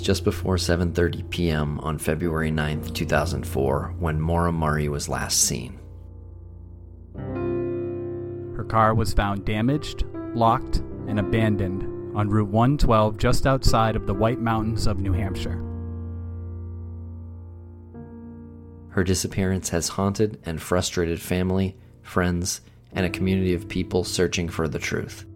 Was just before 7:30 p.m. on February 9th, 2004, when Maura Murray was last seen. Her car was found damaged, locked, and abandoned on Route 112 just outside of the White Mountains of New Hampshire. Her disappearance has haunted and frustrated family, friends, and a community of people searching for the truth.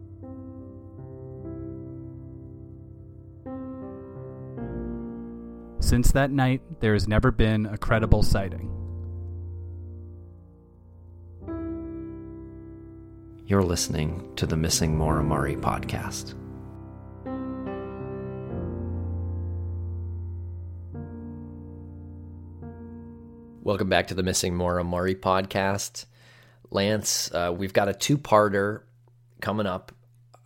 Since that night, there has never been a credible sighting. You're listening to the Missing Maura podcast. Welcome back to the Missing Maura Murray podcast. Lance, uh, we've got a two parter coming up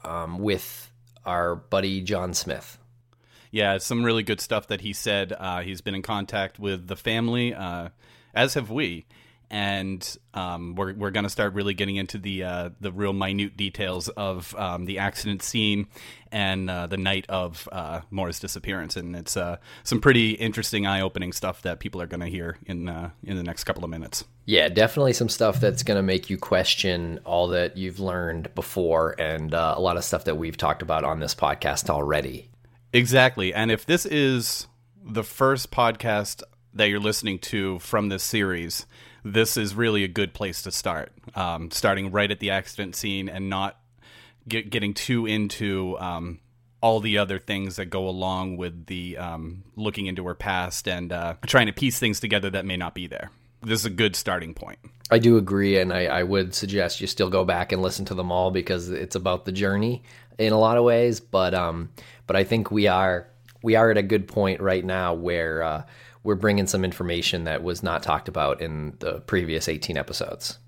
um, with our buddy John Smith. Yeah, some really good stuff that he said. Uh, he's been in contact with the family, uh, as have we, and um, we're we're to start really getting into the uh, the real minute details of um, the accident scene and uh, the night of uh, Maura's disappearance. And it's uh, some pretty interesting, eye opening stuff that people are to hear in in the next couple of minutes. Yeah, definitely some stuff that's going to make you question all that you've learned before, and a lot of stuff that we've talked about on this podcast already. Exactly. And if this is the first podcast that you're listening to from this series, this is really a good place to start. Um, starting right at the accident scene and not get, getting too into um, all the other things that go along with the um, looking into her past and uh, trying to piece things together that may not be there. This is a good starting point. I do agree, and I, I would suggest you still go back and listen to them all because it's about the journey in a lot of ways. But um, but I think we are we are at a good point right now where uh, we're bringing some information that was not talked about in the previous 18 episodes.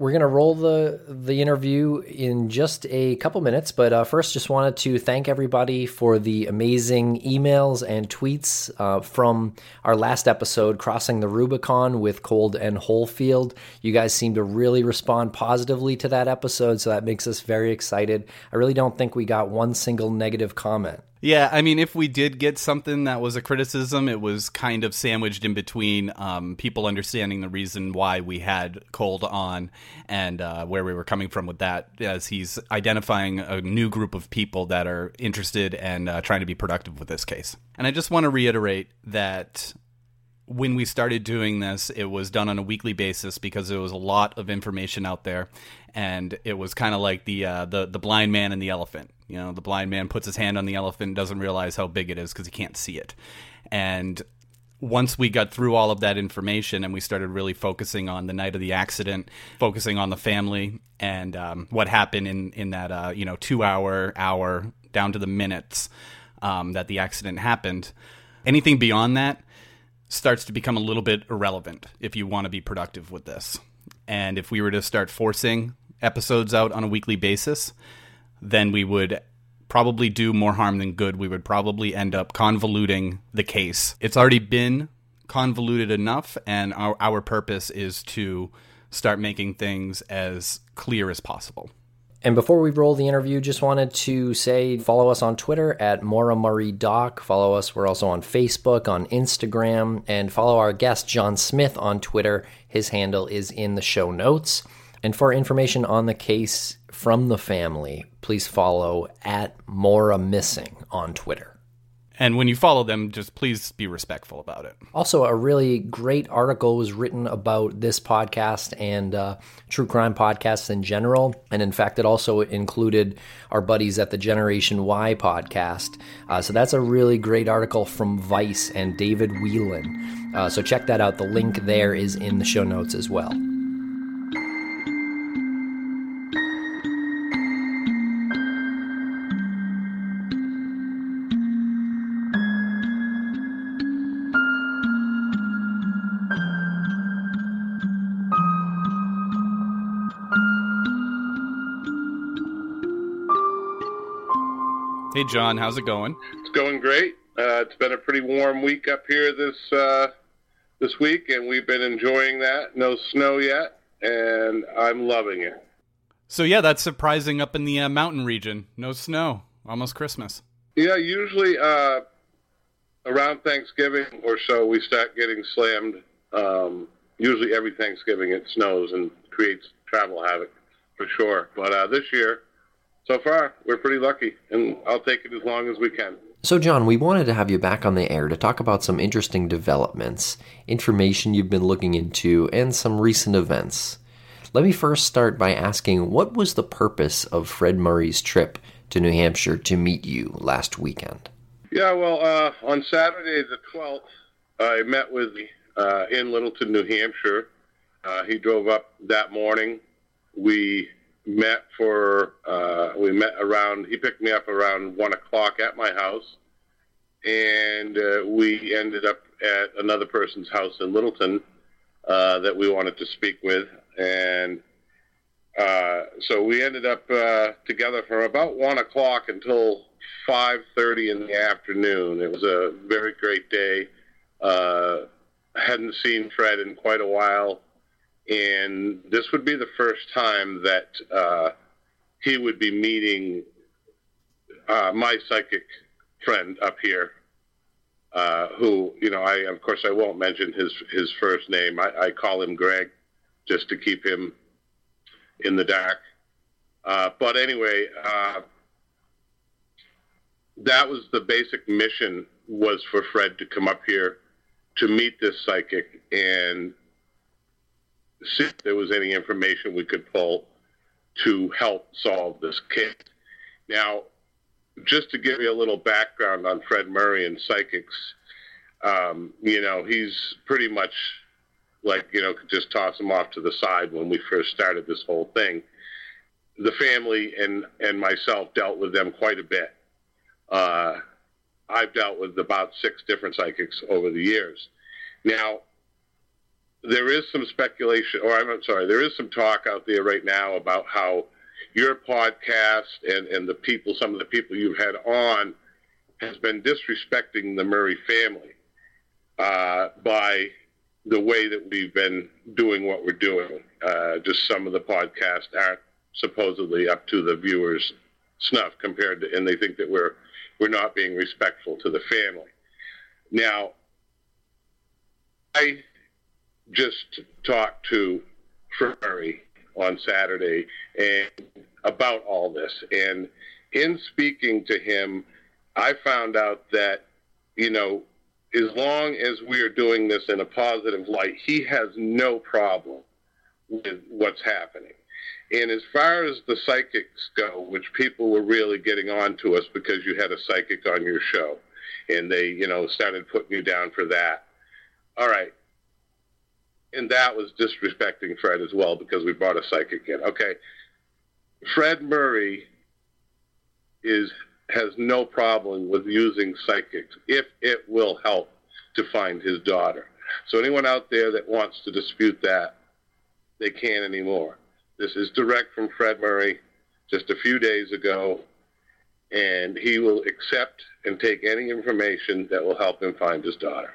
We're gonna roll the the interview in just a couple minutes, but uh, first, just wanted to thank everybody for the amazing emails and tweets uh, from our last episode, crossing the Rubicon with Cold and Holefield. You guys seem to really respond positively to that episode, so that makes us very excited. I really don't think we got one single negative comment. Yeah, I mean, if we did get something that was a criticism, it was kind of sandwiched in between um, people understanding the reason why we had Cold on and uh, where we were coming from with that, as he's identifying a new group of people that are interested and uh, trying to be productive with this case. And I just want to reiterate that when we started doing this, it was done on a weekly basis because there was a lot of information out there, and it was kind of like the uh, the the blind man and the elephant. You know, the blind man puts his hand on the elephant, doesn't realize how big it is because he can't see it, and once we got through all of that information and we started really focusing on the night of the accident, focusing on the family and um, what happened in in that uh, you know two hour hour down to the minutes um, that the accident happened, anything beyond that starts to become a little bit irrelevant if you want to be productive with this. And if we were to start forcing episodes out on a weekly basis, then we would probably do more harm than good. We would probably end up convoluting the case. It's already been convoluted enough, and our, our purpose is to start making things as clear as possible. And before we roll the interview, just wanted to say follow us on Twitter at Maura Murray Doc. Follow us. We're also on Facebook, on Instagram, and follow our guest, John Smith, on Twitter. His handle is in the show notes. And for information on the case from the family, please follow at Maura Missing on Twitter. And when you follow them, just please be respectful about it. Also, a really great article was written about this podcast and uh, true crime podcasts in general. And in fact, it also included our buddies at the Generation Why podcast. Uh, so that's a really great article from Vice and David Whelan. Uh, so check that out. The link there is in the show notes as well. Hey, John, how's it going? It's going great. Uh, it's been a pretty warm week up here this uh, this week, and we've been enjoying that. No snow yet, and I'm loving it. So yeah, that's surprising up in the uh, mountain region. No snow, almost Christmas. Yeah, usually uh, around Thanksgiving or so, we start getting slammed. Um, usually every Thanksgiving it snows and creates travel havoc for sure. But uh, this year, so far, we're pretty lucky, and I'll take it as long as we can. So, John, we wanted to have you back on the air to talk about some interesting developments, information you've been looking into, and some recent events. Let me first start by asking what was the purpose of Fred Murray's trip to New Hampshire to meet you last weekend? Yeah, well, uh, on Saturday the 12th, I met with uh, in Littleton, New Hampshire. Uh, he drove up that morning. We met for uh, we met around. He picked me up around one o'clock at my house, and uh, we ended up at another person's house in Littleton uh, that we wanted to speak with, and uh, so we ended up uh, together from about one o'clock until five thirty in the afternoon. It was a very great day. Uh, hadn't seen Fred in quite a while and this would be the first time that uh, he would be meeting uh, my psychic friend up here, uh, who you know, I of course I won't mention his his first name. I, I call him Greg, just to keep him in the dark. Uh, but anyway, uh, that was the basic mission was for Fred to come up here to meet this psychic and see if there was any information we could pull to help solve this case. Now, just to give you a little background on Fred Murray and psychics, um, you know, he's pretty much like, you know, could just toss him off to the side when we first started this whole thing. The family and, and myself dealt with them quite a bit. Uh, I've dealt with about six different psychics over the years. Now, there is some speculation, or I'm sorry, there is some talk out there right now about how your podcast and, and the people, some of the people you've had on, has been disrespecting the Murray family uh, by the way that we've been doing what we're doing. Uh, just some of the podcasts aren't supposedly up to the viewers' snuff compared to, and they think that we're we're not being respectful to the family. Now, I just talked to Murray on Saturday and about all this. And in speaking to him, I found out that, you know, as long as we are doing this in a positive light, he has no problem with what's happening. And as far as the psychics go, which people were really getting on to us because you had a psychic on your show, and they, you know, started putting you down for that. All right, and that was disrespecting Fred as well because we brought a psychic in. Okay, Fred Murray is has no problem with using psychics if it will help to find his daughter. So anyone out there that wants to dispute that, they can't anymore. This is direct from Fred Murray just a few days ago, and he will accept and take any information that will help him find his daughter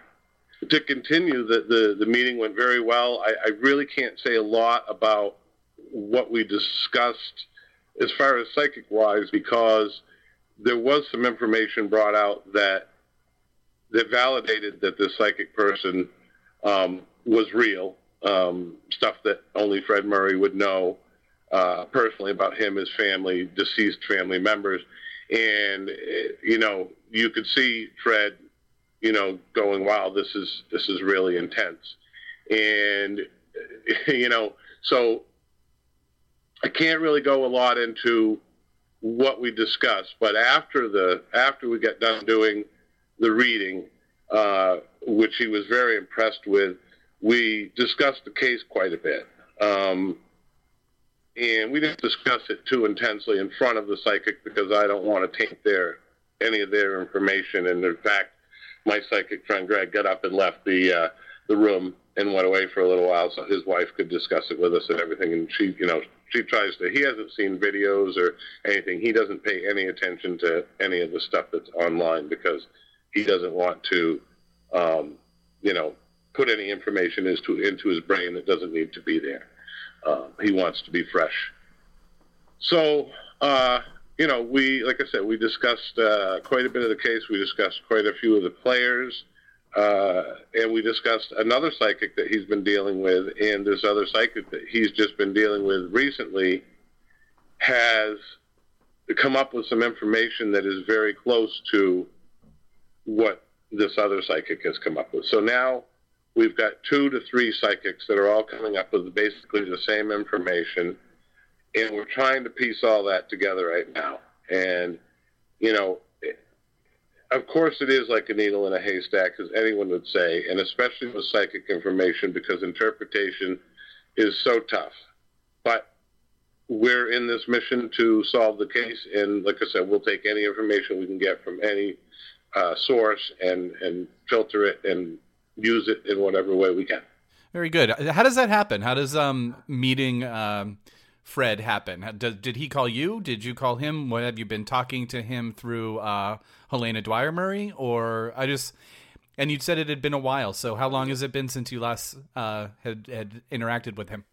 to continue, the, the, the meeting went very well. I, I really can't say a lot about what we discussed as far as psychic wise, because there was some information brought out that that validated that the psychic person um, was real. Um, stuff that only Fred Murray would know uh, personally about him, his family, deceased family members, and you know you could see Fred, you know, going, "Wow, this is this is really intense," and you know, so I can't really go a lot into what we discussed, but after the after we got done doing the reading, uh, which he was very impressed with, we discussed the case quite a bit. Um, and we didn't discuss it too intensely in front of the psychic because I don't want to taint their any of their information. And in fact, my psychic friend Greg got up and left the uh, the room and went away for a little while so his wife could discuss it with us and everything. And she, you know, she tries to. He hasn't seen videos or anything. He doesn't pay any attention to any of the stuff that's online because he doesn't want to, um, you know, put any information into into his brain that doesn't need to be there. Uh, he wants to be fresh. So, uh, you know, we, like I said, we discussed uh, quite a bit of the case. We discussed quite a few of the players. Uh, and we discussed another psychic that he's been dealing with, and this other psychic that he's just been dealing with recently has come up with some information that is very close to what this other psychic has come up with. So now we've got two to three psychics that are all coming up with basically the same information, and we're trying to piece all that together right now. And, you know, of course it is like a needle in a haystack, as anyone would say, and especially with psychic information because interpretation is so tough. But we're in this mission to solve the case, and like I said, we'll take any information we can get from any uh, source and and filter it and use it in whatever way we can. Very good. How does that happen? How does um, meeting um, Fred happen? Did, did he call you? Did you call him? What have you been talking to him through uh, Helena Dwyer Murray? Or I just and you said it had been a while. So how long has it been since you last uh, had had interacted with him?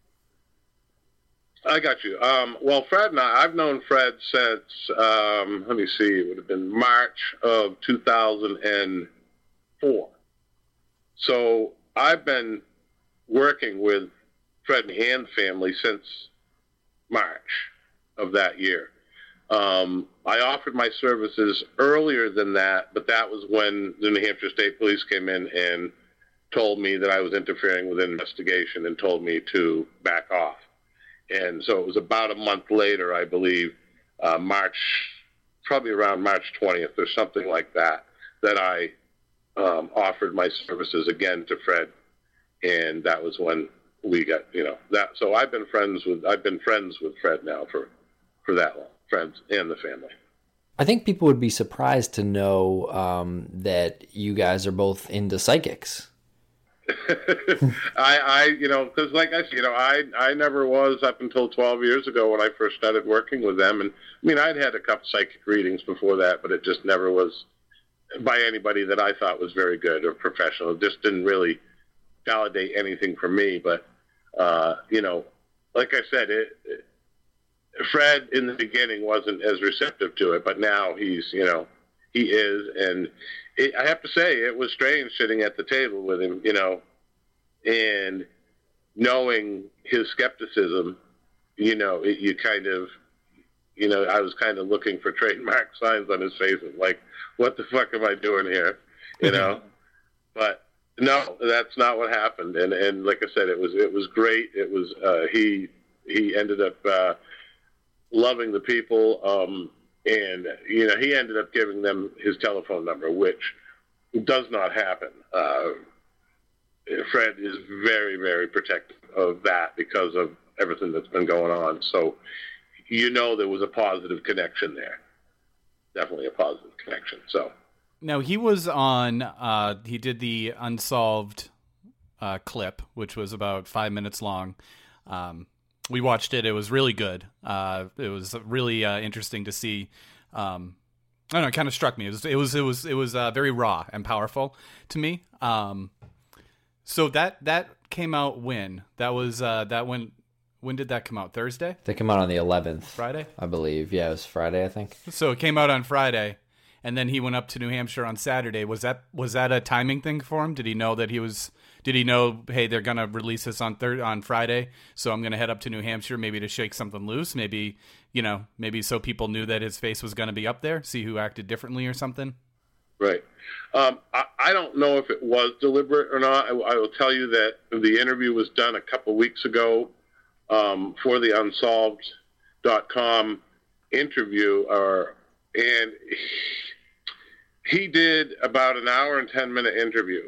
I got you. Um, well, Fred and I, I've known Fred since, um, let me see, it would have been March of 2004. So I've been working with Fred and Han family since March of that year. Um, I offered my services earlier than that, but that was when the New Hampshire State Police came in and told me that I was interfering with an investigation and told me to back off. And so it was about a month later, I believe, uh, March, probably around March 20th or something like that, that I um, offered my services again to Fred, and that was when we got you know that. So I've been friends with I've been friends with Fred now for for that long, friends and the family. I think people would be surprised to know um, that you guys are both into psychics. I, I, you know, because like I said, you know, I, I never was up until 12 years ago when I first started working with them, and I mean, I'd had a couple psychic readings before that, but it just never was by anybody that I thought was very good or professional. It just didn't really validate anything for me. But uh, you know, like I said, it, it, Fred in the beginning wasn't as receptive to it, but now he's you know he is, and it, I have to say it was strange sitting at the table with him, you know, and knowing his skepticism. You know, it, you kind of you know, I was kind of looking for trademark signs on his face of like, what the fuck am I doing here? You know, but no, that's not what happened. And and like I said, it was it was great. It was uh, he he ended up uh, loving the people, um, and you know he ended up giving them his telephone number, which does not happen. Uh, Fred is very very protective of that because of everything that's been going on. So you know there was a positive connection there. Definitely a positive connection. So now he was on. Uh, he did the unsolved uh, clip, which was about five minutes long. Um, we watched it. It was really good. Uh, it was really uh, interesting to see. Um, I don't know. It kind of struck me. It was. It was. It was. It was uh, very raw and powerful to me. Um, so that that came out when that was uh, that when When did that come out? Thursday? They came out on the 11th. Friday? I believe. Yeah, it was Friday, I think. So it came out on Friday, and then he went up to New Hampshire on Saturday. Was that was that a timing thing for him? Did he know that he was? Did he know? Hey, they're gonna release this on third on Friday, so I'm gonna head up to New Hampshire maybe to shake something loose. Maybe you know, maybe so people knew that his face was gonna be up there. See who acted differently or something. Right. Um, I, I, don't know if it was deliberate or not. I, I, will tell you that the interview was done a couple weeks ago um, for the Unsolved.com interview, or and he, did about an hour and ten minute interview,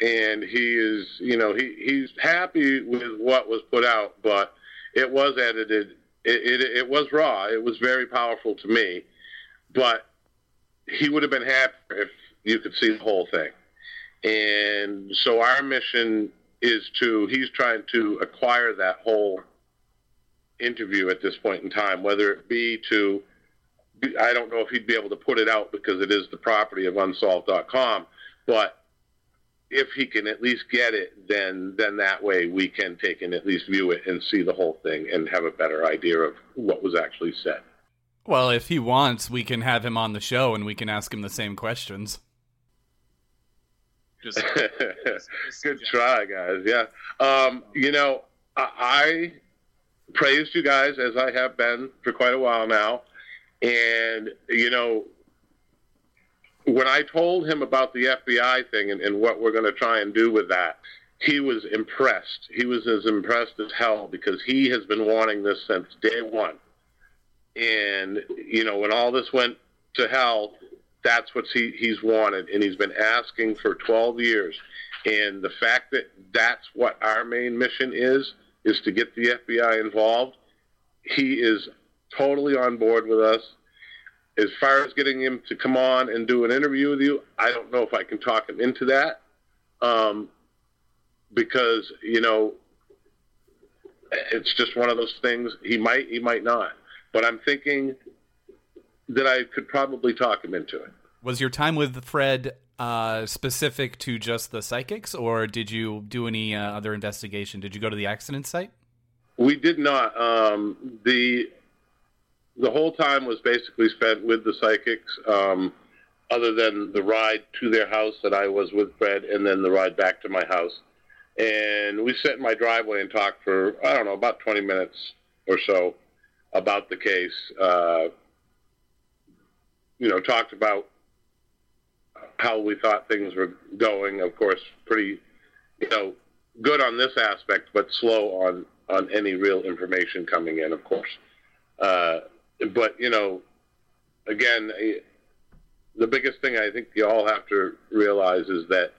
and he is, you know, he he's happy with what was put out, but it was edited. It, it, it was raw. It was very powerful to me, but he would have been happier if you could see the whole thing. And so our mission is to, he's trying to acquire that whole interview at this point in time, whether it be to, I don't know if he'd be able to put it out because it is the property of unsolved.com, but if he can at least get it, then then that way we can take and at least view it and see the whole thing and have a better idea of what was actually said. Well, if he wants, we can have him on the show and we can ask him the same questions. Just, good try, guys. Yeah. Um, you know, I, I praised you guys as I have been for quite a while now, and you know, when I told him about the FBI thing and, and what we're going to try and do with that, he was impressed. He was as impressed as hell because he has been wanting this since day one and you know, when all this went to hell, that's what he, he's wanted, and he's been asking for 12 years. And the fact that that's what our main mission is, is to get the FBI involved. He is totally on board with us. As far as getting him to come on and do an interview with you, I don't know if I can talk him into that. Um, because, you know, it's just one of those things. He might, he might not. But I'm thinking that I could probably talk him into it. Was your time with Fred uh, specific to just the psychics, or did you do any uh, other investigation? Did you go to the accident site? We did not. Um, the the whole time was basically spent with the psychics, um, other than the ride to their house that I was with Fred, and then the ride back to my house. And we sat in my driveway and talked for I don't know about 20 minutes or so about the case. Uh, you know, talked about how we thought things were going. Of course, pretty, you know, good on this aspect, but slow on on any real information coming in. Of course, uh, but you know, again, the biggest thing I think you all have to realize is that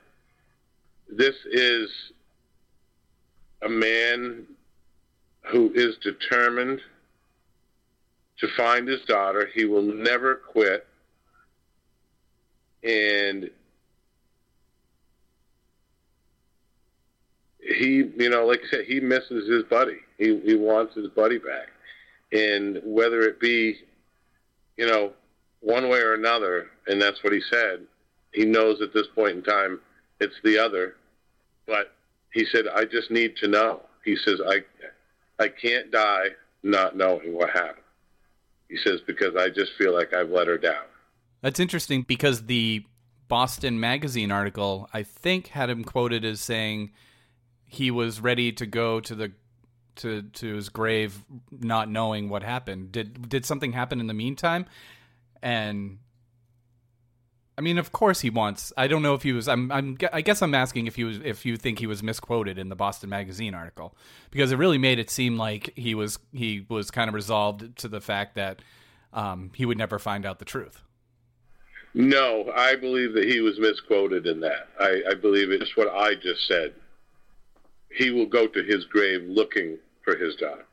this is a man who is determined to find his daughter. He will never quit. And he, you know, like I said, he misses his buddy. He, he wants his buddy back. And whether it be, you know, one way or another, and that's what he said, he knows at this point in time it's the other. But he said, I just need to know. He says, I, I can't die not knowing what happened. He says, because I just feel like I've let her down. That's interesting because the Boston Magazine article, I think, had him quoted as saying he was ready to go to the to to his grave not knowing what happened. Did did something happen in the meantime? And I mean, of course he wants. I don't know if he was. I'm. I'm. I guess I'm asking if he was. If you think he was misquoted in the Boston Magazine article, because it really made it seem like he was. He was kind of resolved to the fact that um, he would never find out the truth. No, I believe that he was misquoted in that. I, I believe it's what I just said. He will go to his grave looking for his daughter.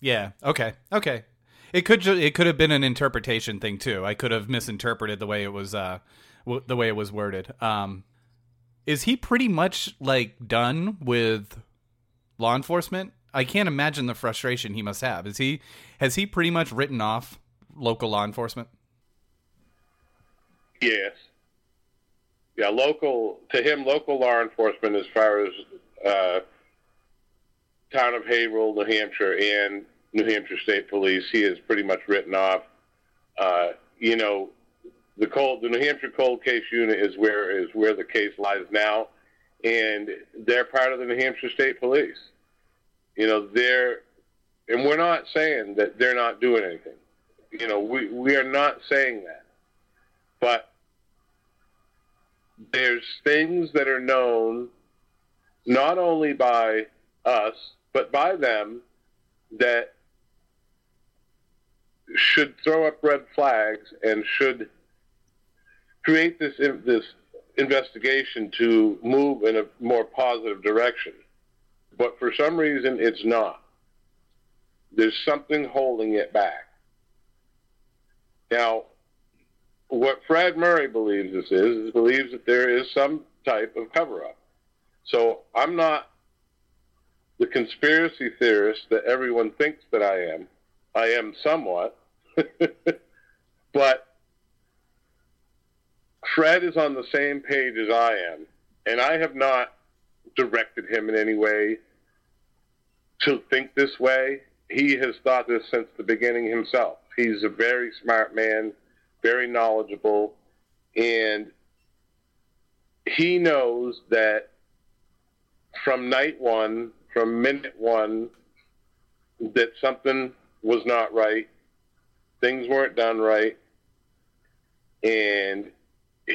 Yeah. Okay. Okay. It could. Ju- it could have been an interpretation thing too. I could have misinterpreted the way it was. Uh, w- the way it was worded. Um, is he pretty much like done with law enforcement? I can't imagine the frustration he must have. Is he has he pretty much written off local law enforcement? Yes. Yeah, local to him, local law enforcement, as far as uh, town of Haverhill, New Hampshire, and New Hampshire State Police. He is pretty much written off. Uh, you know, the cold, the New Hampshire Cold Case Unit is where is where the case lies now, and they're part of the New Hampshire State Police. You know, they're, and we're not saying that they're not doing anything. You know, we we are not saying that, but there's things that are known not only by us but by them that should throw up red flags and should create this this investigation to move in a more positive direction. But for some reason, it's not. There's something holding it back. Now, what Fred Murray believes this is, is believes that there is some type of cover up. So I'm not the conspiracy theorist that everyone thinks that I am. I am somewhat. but Fred is on the same page as I am, and I have not directed him in any way to think this way. He has thought this since the beginning himself. He's a very smart man, very knowledgeable, and he knows that from night one, from minute one, that something was not right, things weren't done right, and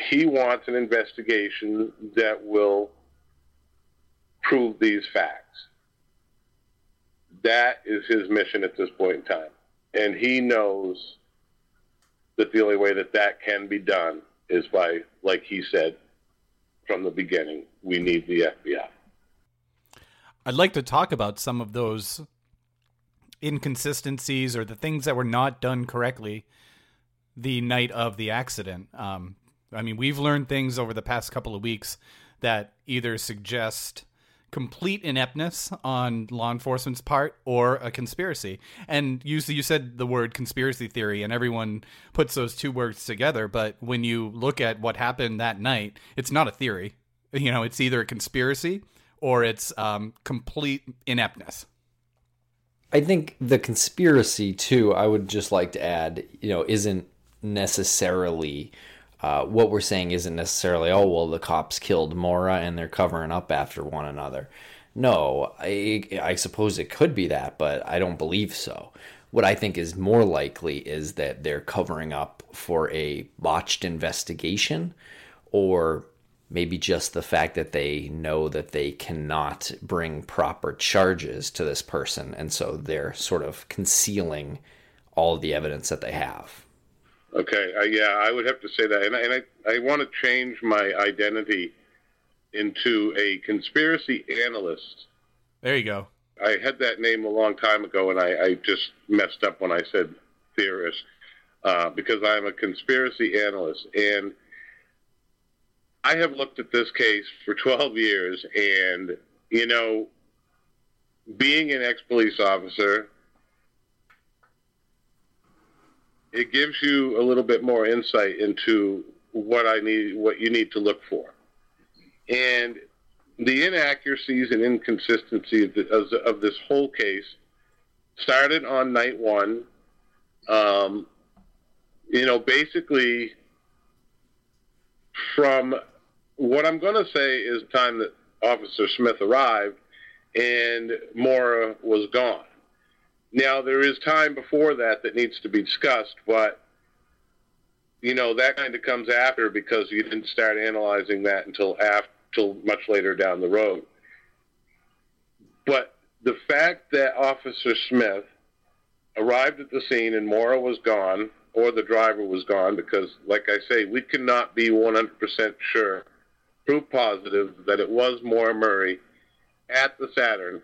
he wants an investigation that will prove these facts. That is his mission at this point in time. And he knows that the only way that that can be done is by, like he said from the beginning, we need the FBI. I'd like to talk about some of those inconsistencies or the things that were not done correctly the night of the accident. Um, I mean, we've learned things over the past couple of weeks that either suggest complete ineptness on law enforcement's part or a conspiracy. And you you said the word conspiracy theory and everyone puts those two words together, but when you look at what happened that night, it's not a theory. You know, it's either a conspiracy or it's um, complete ineptness. I think the conspiracy too. I would just like to add, you know, isn't necessarily uh, what we're saying isn't necessarily, oh, well, the cops killed Maura and they're covering up after one another. No, I, I suppose it could be that, but I don't believe so. What I think is more likely is that they're covering up for a botched investigation or maybe just the fact that they know that they cannot bring proper charges to this person. And so they're sort of concealing all of the evidence that they have. Okay, uh, yeah, I would have to say that, and I, and I, I want to change my identity into a conspiracy analyst. There you go. I had that name a long time ago, and I, I just messed up when I said theorist uh, because I'm a conspiracy analyst, and I have looked at this case for 12 years, and you know, being an ex-police officer it gives you a little bit more insight into what I need, what you need to look for, and the inaccuracies and inconsistency of, the, of, of this whole case started on night one. Um, you know, basically, from what I'm going to say is the time that Officer Smith arrived and Maura was gone. Now, there is time before that that needs to be discussed, but you know that kind of comes after because you didn't start analyzing that until after, till much later down the road. But the fact that Officer Smith arrived at the scene and Maura was gone, or the driver was gone, because, like I say, we cannot be 100% sure, proof positive, that it was Maura Murray at the Saturn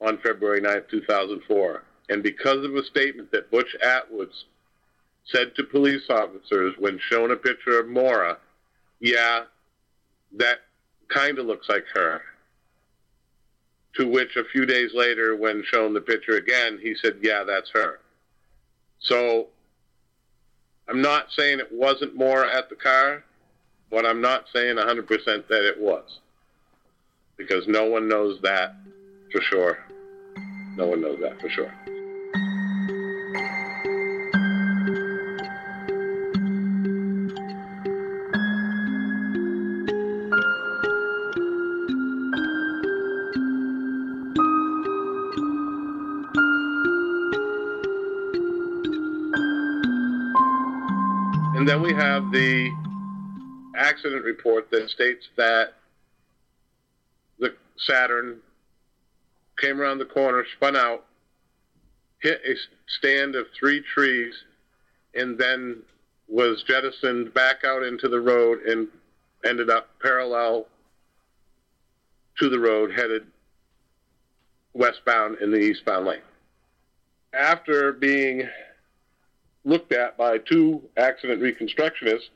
on February 9th, 2004. And because of a statement that Butch Atwoods said to police officers when shown a picture of Maura, yeah, that kind of looks like her. To which a few days later, when shown the picture again, he said, yeah, that's her. So I'm not saying it wasn't Maura at the car, but I'm not saying 100% that it was. Because no one knows that for sure. No one knows that for sure. And then we have the accident report that states that the Saturn came around the corner, spun out, hit a stand of three trees, and then was jettisoned back out into the road and ended up parallel to the road, headed westbound in the eastbound lane. After being looked at by two accident reconstructionists,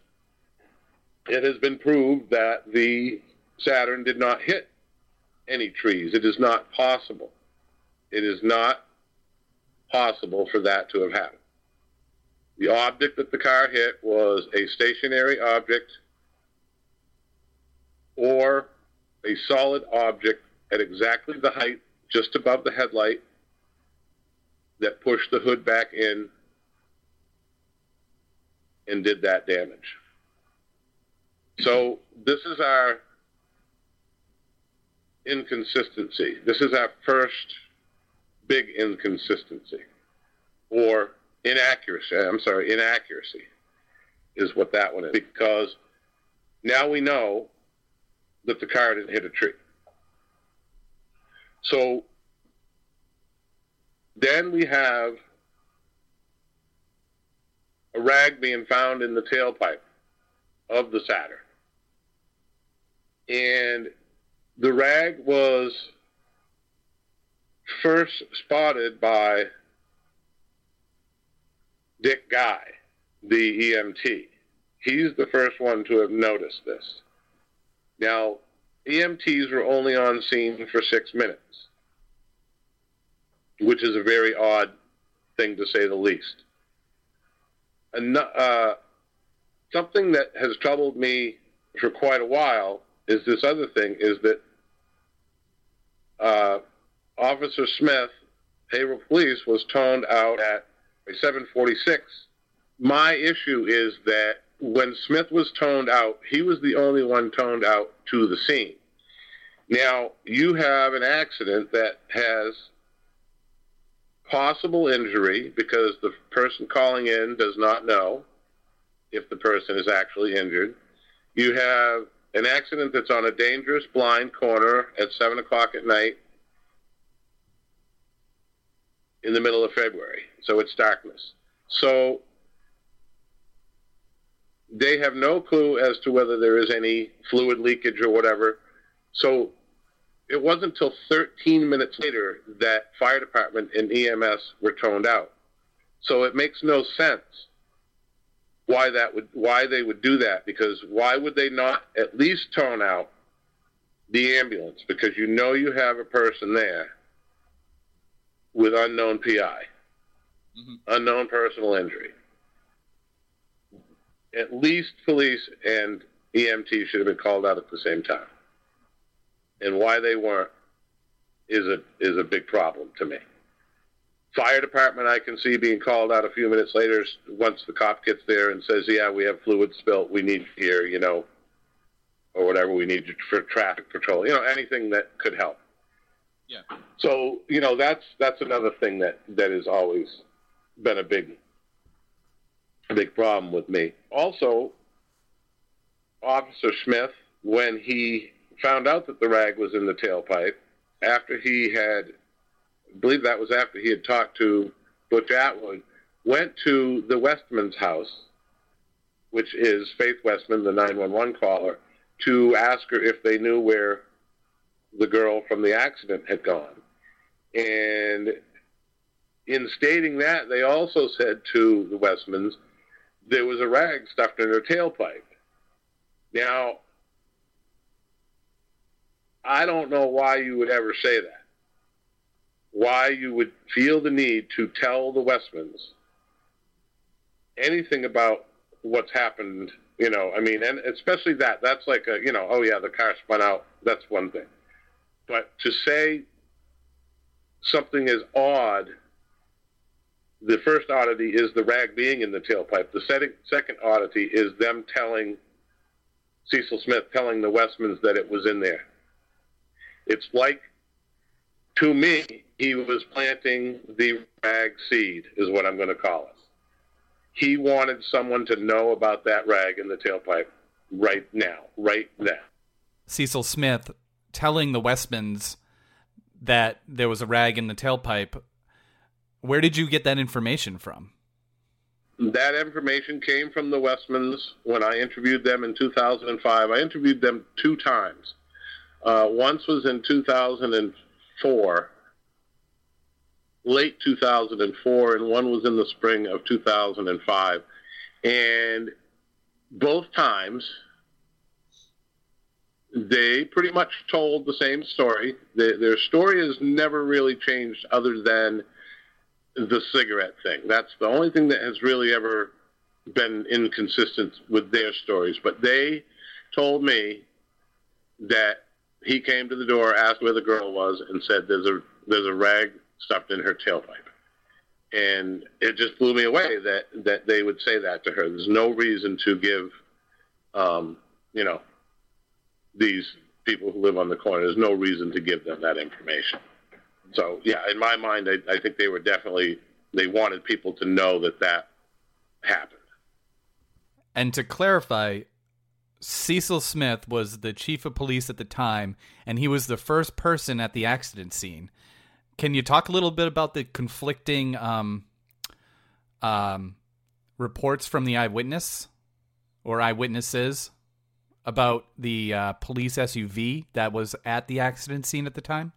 it has been proved that the Saturn did not hit any trees. It is not possible. It is not possible for that to have happened. The object that the car hit was a stationary object or a solid object at exactly the height just above the headlight that pushed the hood back in and did that damage. So this is our inconsistency. This is our first big inconsistency or inaccuracy. I'm sorry, inaccuracy is what that one is because now we know that the car didn't hit a tree. So then we have a rag being found in the tailpipe of the Saturn. And the rag was first spotted by Dick Guy, the EMT. He's the first one to have noticed this. Now, EMTs were only on scene for six minutes, which is a very odd thing to say the least. And, uh, something that has troubled me for quite a while is this other thing is that uh, Officer Smith, Haverhill Police, was toned out at 746. My issue is that when Smith was toned out, he was the only one toned out to the scene. Now, you have an accident that has possible injury because the person calling in does not know if the person is actually injured. You have an accident that's on a dangerous blind corner at 7 o'clock at night in the middle of February. So it's darkness. So they have no clue as to whether there is any fluid leakage or whatever. So it wasn't until 13 minutes later that fire department and EMS were toned out. So it makes no sense why that would why they would do that because why would they not at least tone out the ambulance because you know you have a person there with unknown PI, mm-hmm. unknown personal injury. At least police and EMT should have been called out at the same time. And why they weren't is a is a big problem to me. Fire department, I can see being called out a few minutes later once the cop gets there and says, "Yeah, we have fluid spilt. We need here, you know, or whatever we need for traffic patrol. You know, anything that could help." Yeah. So you know that's that's another thing that that has always been a big a big problem with me. Also, Officer Smith, when he found out that the rag was in the tailpipe, after he had believe that was after he had talked to Butch Atwood, went to the Westman's house, which is Faith Westman, the 911 caller, to ask her if they knew where the girl from the accident had gone. And in stating that, they also said to the Westmans there was a rag stuffed in her tailpipe. Now, I don't know why you would ever say that why you would feel the need to tell the Westmans anything about what's happened. You know, I mean, and especially that. That's like a, you know, oh yeah, the car spun out. That's one thing. But to say something is odd. The first oddity is the rag being in the tailpipe. The second oddity is them telling Cecil Smith telling the Westmans that it was in there. It's like, to me, he was planting the rag seed, is what I'm going to call it. He wanted someone to know about that rag in the tailpipe right now, right now. Cecil Smith telling the Westmans that there was a rag in the tailpipe. Where did you get that information from? That information came from the Westmans when I interviewed them in 2005. I interviewed them two times. Uh, once was in 2004, late 2004, and one was in the spring of 2005. And both times, they pretty much told the same story. They, their story has never really changed other than the cigarette thing. That's the only thing that has really ever been inconsistent with their stories. But they told me that he came to the door, asked where the girl was, and said, "There's a there's a rag stuffed in her tailpipe." And it just blew me away that that they would say that to her. There's no reason to give, um, you know, these people who live on the corner. There's no reason to give them that information. So yeah, in my mind, I, I think they were definitely they wanted people to know that that happened. And to clarify, Cecil Smith was the chief of police at the time, and he was the first person at the accident scene. Can you talk a little bit about the conflicting um, um, reports from the eyewitness or eyewitnesses about the uh, police SUV that was at the accident scene at the time?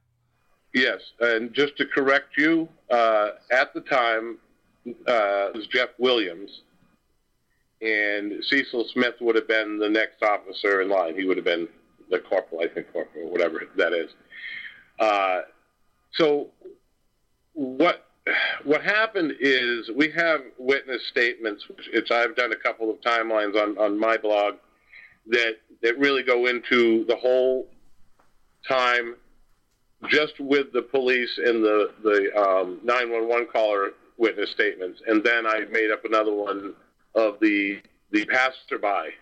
Yes, and just to correct you, uh, at the time uh, it was Jeff Williams, and Cecil Smith would have been the next officer in line. He would have been the corporal, I think, corporal, whatever that is. Uh, so what what happened is we have witness statements, which I've done a couple of timelines on, on my blog, that that really go into the whole time just with the police and the the um, 911 caller witness statements, and then I made up another one of the the passerby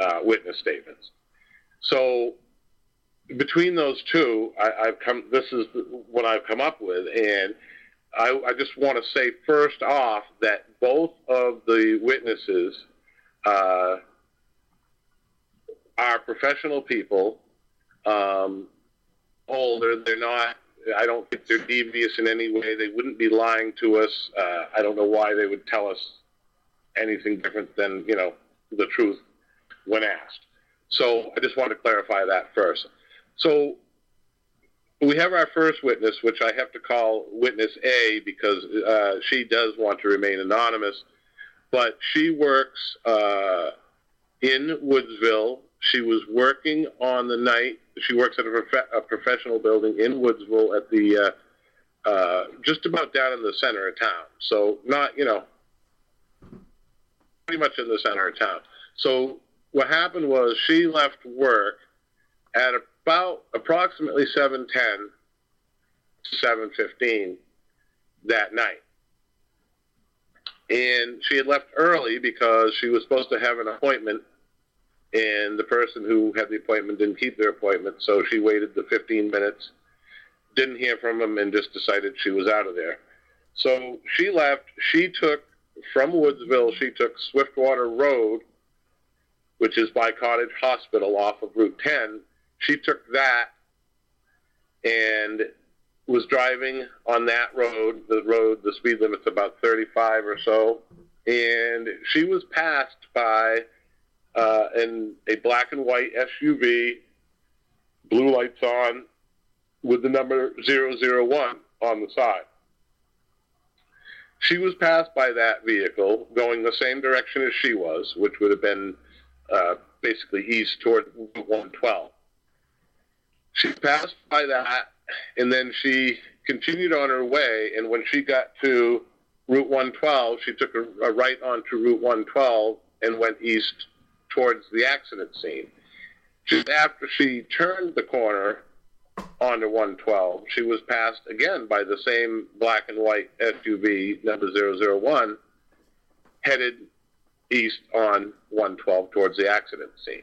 uh, witness statements. So between those two, I, have come. This is what I've come up with, and I, I just want to say first off that both of the witnesses uh, are professional people. Um, older, they're not. I don't think they're devious in any way. They wouldn't be lying to us. Uh, I don't know why they would tell us anything different than you know the truth when asked. So I just want to clarify that first. So we have our first witness, which I have to call witness A because uh, she does want to remain anonymous, but she works uh, in Woodsville. She was working on the night. She works at a, prof- a professional building in Woodsville at the uh, uh, just about down in the center of town. So not you know pretty much in the center of town. So what happened was she left work at about approximately 7:10 7:15 that night. And she had left early because she was supposed to have an appointment and the person who had the appointment didn't keep their appointment, so she waited the 15 minutes, didn't hear from him, and just decided she was out of there. So she left. She took from Woodsville, she took Swiftwater Road, which is by Cottage Hospital off of Route 10. She took that and was driving on that road. The road, the speed limit's about 35 or so. And she was passed by uh, in a black and white SUV, blue lights on, with the number 001 on the side. She was passed by that vehicle going the same direction as she was, which would have been uh, basically east toward Route 112. She passed by that, and then she continued on her way. And when she got to Route 112, she took a, a right onto Route 112 and went east towards the accident scene. Just after she turned the corner onto 112. She was passed again by the same black and white SUV number 001 headed east on 112 towards the accident scene.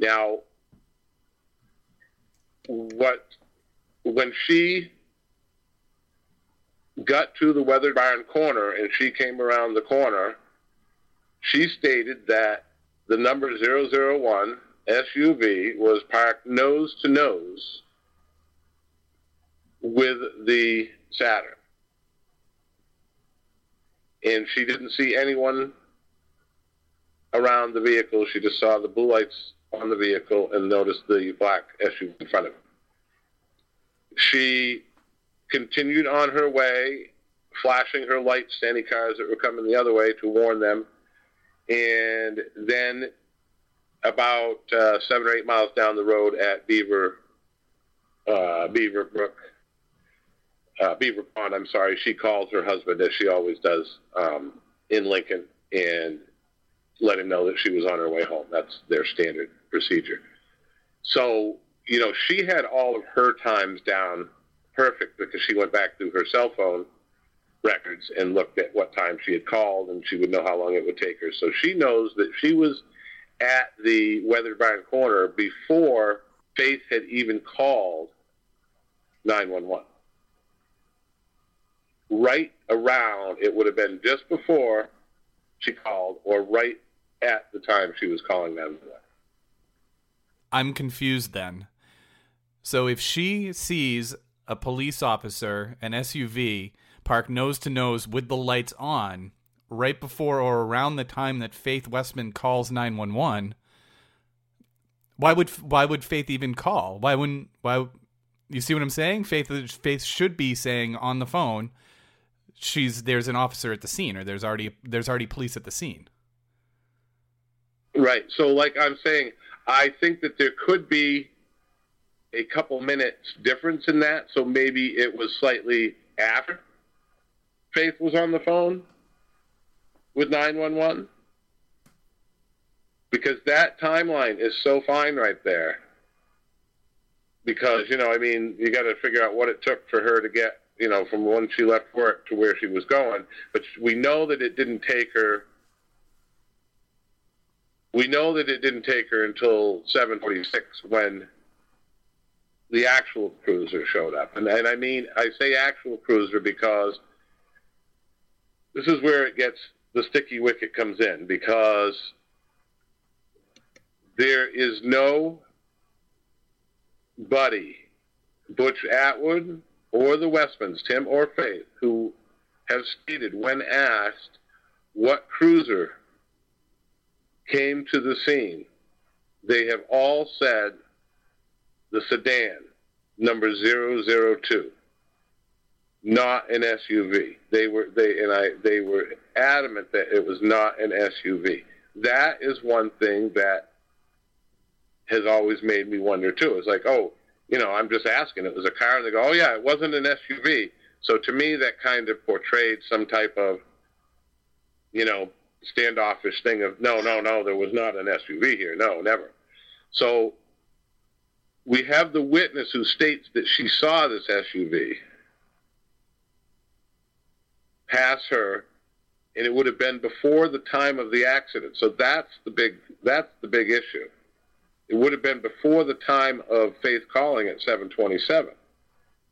Now, what when she got to the Weathered Barn corner and she came around the corner, she stated that the number 001 SUV was parked nose to nose with the Saturn. And she didn't see anyone around the vehicle. She just saw the blue lights on the vehicle and noticed the black SUV in front of her. She continued on her way, flashing her lights to any cars that were coming the other way to warn them. And then, about uh, seven or eight miles down the road at Beaver, uh, Beaver Brook, uh, Beaver Pond, I'm sorry, she called her husband, as she always does, um, in Lincoln, and let him know that she was on her way home. That's their standard procedure. So, you know, she had all of her times down perfect because she went back through her cell phone records and looked at what time she had called and she would know how long it would take her. So she knows that she was at the Weather Barn Corner before Faith had even called 911. Right around, it would have been just before she called or right at the time she was calling them. I'm confused then. So if she sees a police officer, an SUV, parked nose to nose with the lights on right before or around the time that Faith Westman calls 911, why would why would Faith even call? Why wouldn't why you see what I'm saying? Faith Faith should be saying on the phone she's there's an officer at the scene or there's already there's already police at the scene. Right. So like I'm saying I think that there could be a couple minutes difference in that. So maybe it was slightly after Faith was on the phone with 911. Because that timeline is so fine right there. Because, you know, I mean, you got to figure out what it took for her to get, you know, from when she left work to where she was going. But we know that it didn't take her we know that it didn't take her until 7:46 when the actual cruiser showed up, and, and I mean I say actual cruiser because this is where it gets the sticky wicket comes in because there is no buddy, Butch Atwood or the Westmans, Tim or Faith, who have stated when asked what cruiser came to the scene, they have all said the sedan, number 002, not an SUV. They were they and I they were adamant that it was not an SUV. That is one thing that has always made me wonder too. It's like, oh, you know, I'm just asking. It was a car, and they go, oh yeah, it wasn't an SUV. So to me, that kind of portrayed some type of, you know, standoffish thing of no, no, no, there was not an SUV here. No, never. So we have the witness who states that she saw this SUV pass her, and it would have been before the time of the accident. So that's the big that's the big issue. It would have been before the time of Faith calling at 727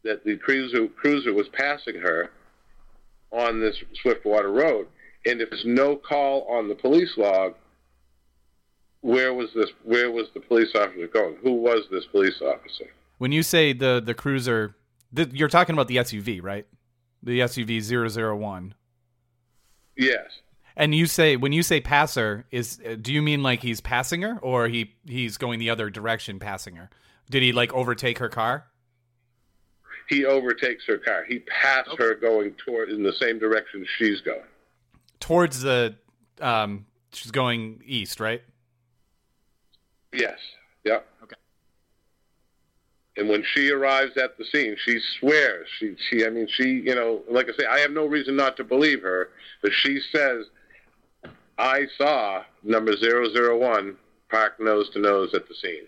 that the cruiser cruiser was passing her on this Swiftwater Road. And if there's no call on the police log, where was this? Where was the police officer going? Who was this police officer? When you say the the cruiser, the, you're talking about the SUV, right? The SUV 001. Yes. And you say when you say passer is do you mean like he's passing her or he he's going the other direction passing her? Did he like overtake her car? He overtakes her car. He passed her going toward in the same direction she's going. Towards the um she's going east, right? Yes. Yep. Okay. And when she arrives at the scene, she swears. She, she, I mean, she, you know, like I say, I have no reason not to believe her, but she says, I saw number 001 parked nose to nose at the scene.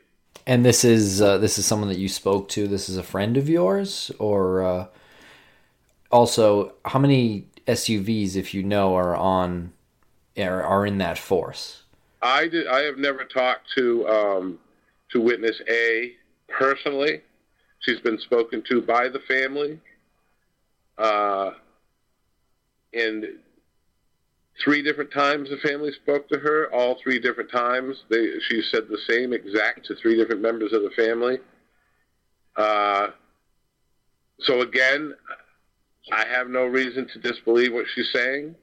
And this is uh, this is someone that you spoke to. This is a friend of yours, or uh, also how many SUVs, if you know, are on are, are in that force? I did. I have never talked to um, to witness A personally. She's been spoken to by the family, uh, and three different times the family spoke to her. All three different times, they she said the same exact to three different members of the family. Uh, so again, I have no reason to disbelieve what she's saying.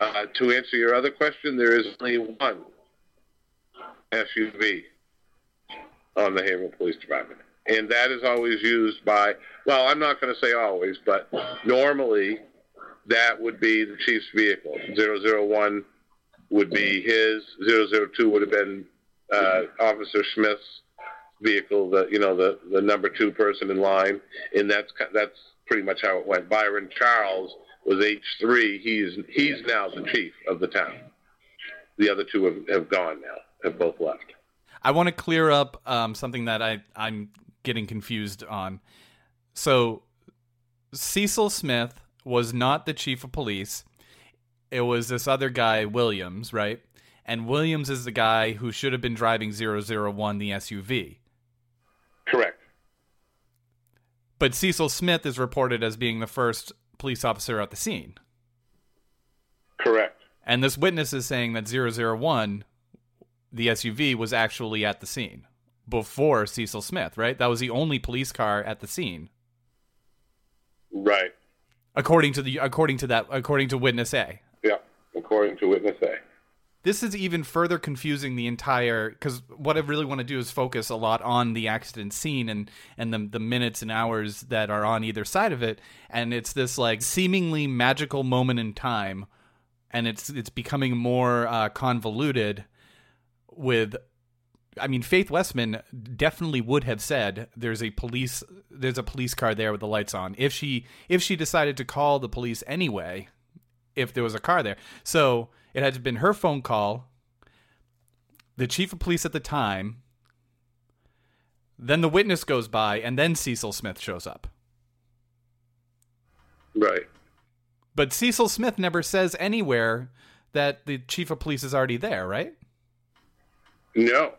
Uh, to answer your other question, there is only one SUV on the Haverhill Police Department. And that is always used by, well, I'm not going to say always, but normally that would be the chief's vehicle. 001 would be his, 002 would have been uh, Officer Smith's vehicle, the you know the the number two person in line, and that's that's pretty much how it went. Byron Charles was H three. He's he's now the chief of the town. The other two have, have gone now. Have both left. I want to clear up um, something that I I'm getting confused on. So Cecil Smith was not the chief of police. It was this other guy, Williams, right? And Williams is the guy who should have been driving 001, the SUV. Correct. But Cecil Smith is reported as being the first police officer at the scene. Correct. And this witness is saying that 001, the SUV, was actually at the scene before Cecil Smith, right? That was the only police car at the scene. Right. According to the according to that according to witness A. Yeah, according to witness A. This is even further confusing the entire because what I really want to do is focus a lot on the accident scene and and the the minutes and hours that are on either side of it, and it's this like seemingly magical moment in time, and it's it's becoming more uh, convoluted with I mean, Faith Westman definitely would have said there's a police there's a police car there with the lights on. If she if she decided to call the police anyway, if there was a car there. So it had been her phone call, the chief of police at the time, then the witness goes by, and then Cecil Smith shows up. Right. But Cecil Smith never says anywhere that the chief of police is already there, right? No.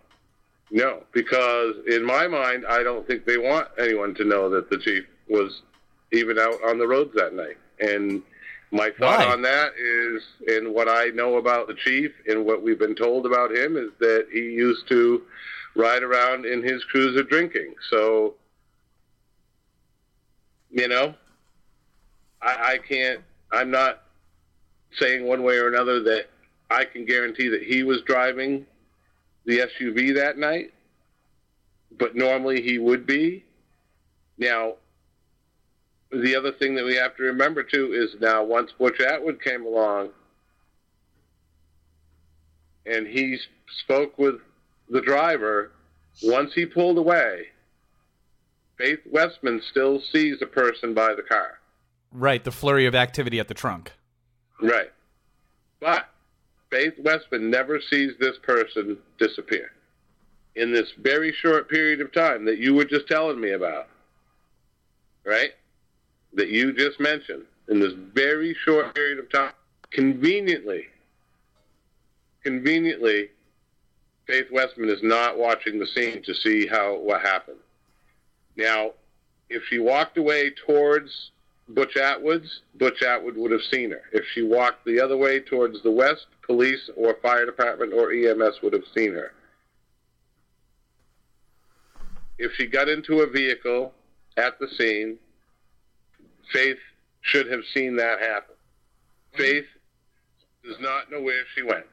No, because in my mind, I don't think they want anyone to know that the chief was even out on the roads that night. And my thought Why? on that is, and what I know about the chief and what we've been told about him is that he used to ride around in his cruiser drinking. So, you know, I, I can't, I'm not saying one way or another that I can guarantee that he was driving the SUV that night, but normally he would be. Now, the other thing that we have to remember too is now once Butch Atwood came along and he spoke with the driver, once he pulled away, Faith Westman still sees a person by the car. Right, the flurry of activity at the trunk. Right. But Faith Westman never sees this person disappear in this very short period of time that you were just telling me about. Right? That you just mentioned. In this very short period of time. Conveniently, conveniently, Faith Westman is not watching the scene to see how what happened. Now, if she walked away towards Butch Atwood's, Butch Atwood would have seen her. If she walked the other way towards the west, police or fire department or EMS would have seen her. If she got into a vehicle at the scene, Faith should have seen that happen. Faith does not know where she went.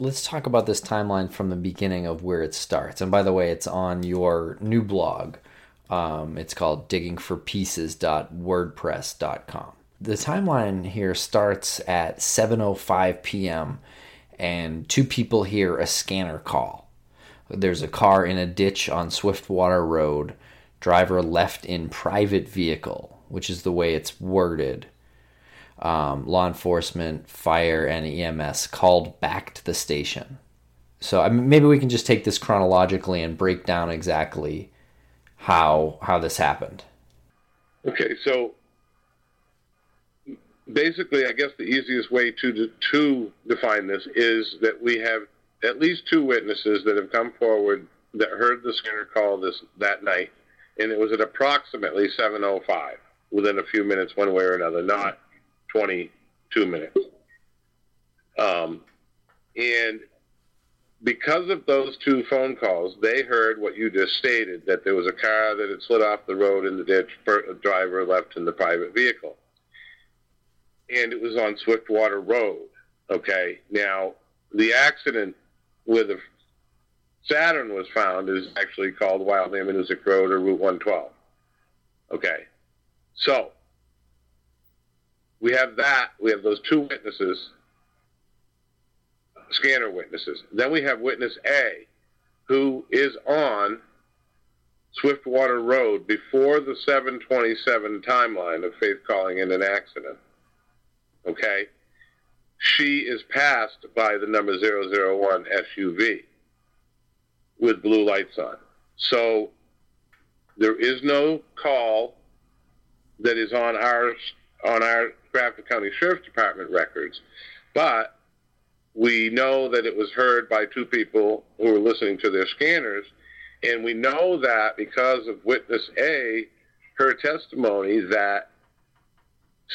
let's talk about this timeline from the beginning of where it starts. And by the way, it's on your new blog. Um, it's called diggingforpieces.wordpress.com. The timeline here starts at 7:05 p.m. and two people hear a scanner call. There's a car in a ditch on Swiftwater Road. Driver left in private vehicle, which is the way it's worded um, law enforcement, fire, and EMS called back to the station. So I mean, maybe we can just take this chronologically and break down exactly how how this happened. Okay, so basically, I guess the easiest way to to define this is that we have at least two witnesses that have come forward that heard the scanner call this that night, and it was at approximately 7:05, within a few minutes, one way or another, not 22 minutes. Um, and because of those two phone calls, they heard what you just stated that there was a car that had slid off the road in the ditch, driver left in the private vehicle. And it was on Swiftwater Road. Okay. Now, the accident where the Saturn was found is actually called Wild Ammonoosuc Road or Route 112. Okay. So, we have that. We have those two witnesses, scanner witnesses. Then we have witness A, who is on Swiftwater Road before the 727 timeline of Faith calling in an accident. Okay? She is passed by the number 001 SUV with blue lights on. So there is no call that is on our on our Grafton County Sheriff's Department records, but we know that it was heard by two people who were listening to their scanners, and we know that because of witness A, her testimony that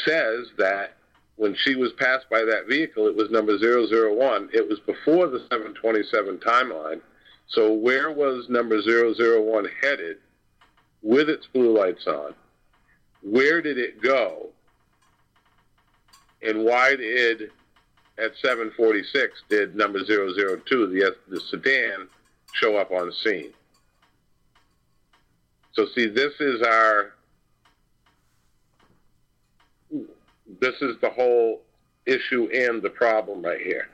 says that when she was passed by that vehicle, it was number 001. It was before the 727 timeline. So where was number 001 headed with its blue lights on? Where did it go? and why did at 746 did number 002 the the sedan show up on scene so see this is our this is the whole issue and the problem right here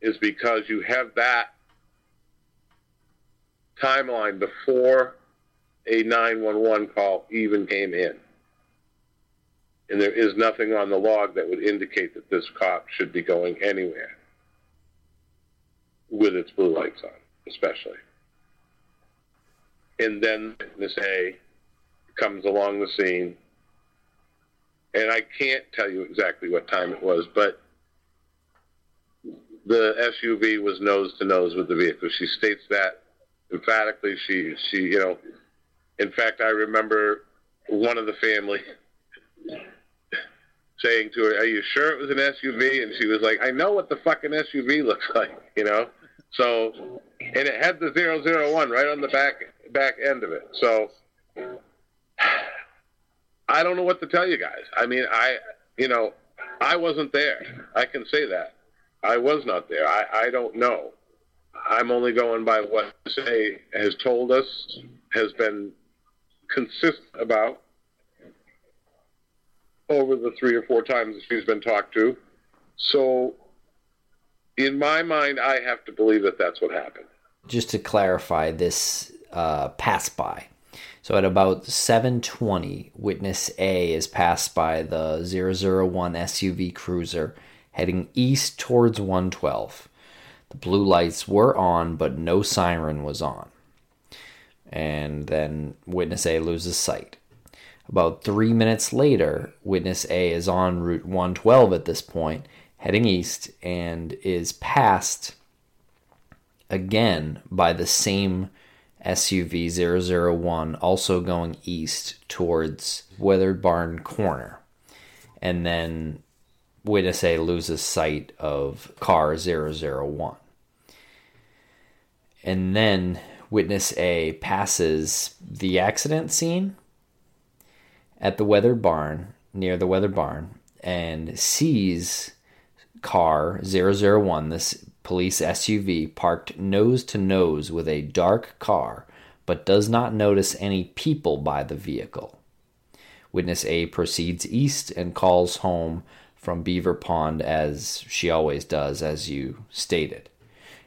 is because you have that timeline before a 911 call even came in and there is nothing on the log that would indicate that this cop should be going anywhere with its blue lights on, especially. And then witness A comes along the scene, and I can't tell you exactly what time it was, but the SUV was nose to nose with the vehicle. She states that emphatically. She, she, you know, in fact, I remember one of the family saying to her, "Are you sure it was an SUV?" And she was like, "I know what the fucking SUV looks like," you know. So, and it had the 001 right on the back back end of it. So, I don't know what to tell you guys. I mean, I, you know, I wasn't there. I can say that. I was not there. I, I don't know. I'm only going by what say has told us, has been consistent about, over the three or four times she's been talked to. So, in my mind, I have to believe that that's what happened. Just to clarify, this uh, pass by. So at about 7:20, witness A is passed by the 001 SUV cruiser heading east towards 112. The blue lights were on, but no siren was on. And then witness A loses sight. About three minutes later, witness A is on Route 112 at this point, heading east, and is passed again by the same SUV 001, also going east towards Weathered Barn Corner. And then witness A loses sight of car 001. And then witness A passes the accident scene at the weather barn, near the weather barn, and sees car 001, this police SUV parked nose to nose with a dark car, but does not notice any people by the vehicle. Witness A proceeds east and calls home from Beaver Pond as she always does, as you stated.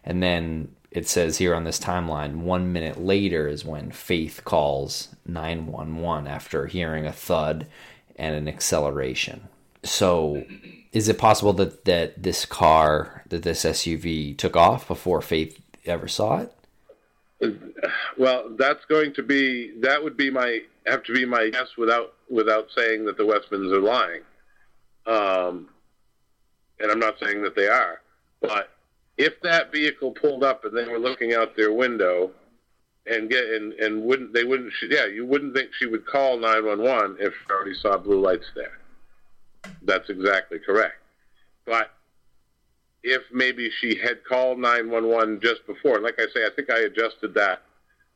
And then it says here on this timeline, one minute later is when Faith calls 911 after hearing a thud and an acceleration. So, is it possible that, that this car, that this SUV took off before Faith ever saw it? Well, that's going to be that would be my have to be my guess without without saying that the Westmans are lying. Um, and I'm not saying that they are, but if that vehicle pulled up and they were looking out their window and get and, and wouldn't they wouldn't yeah you wouldn't think she would call 911 if she already saw blue lights there. That's exactly correct. But if maybe she had called 911 just before, like I say, I think I adjusted that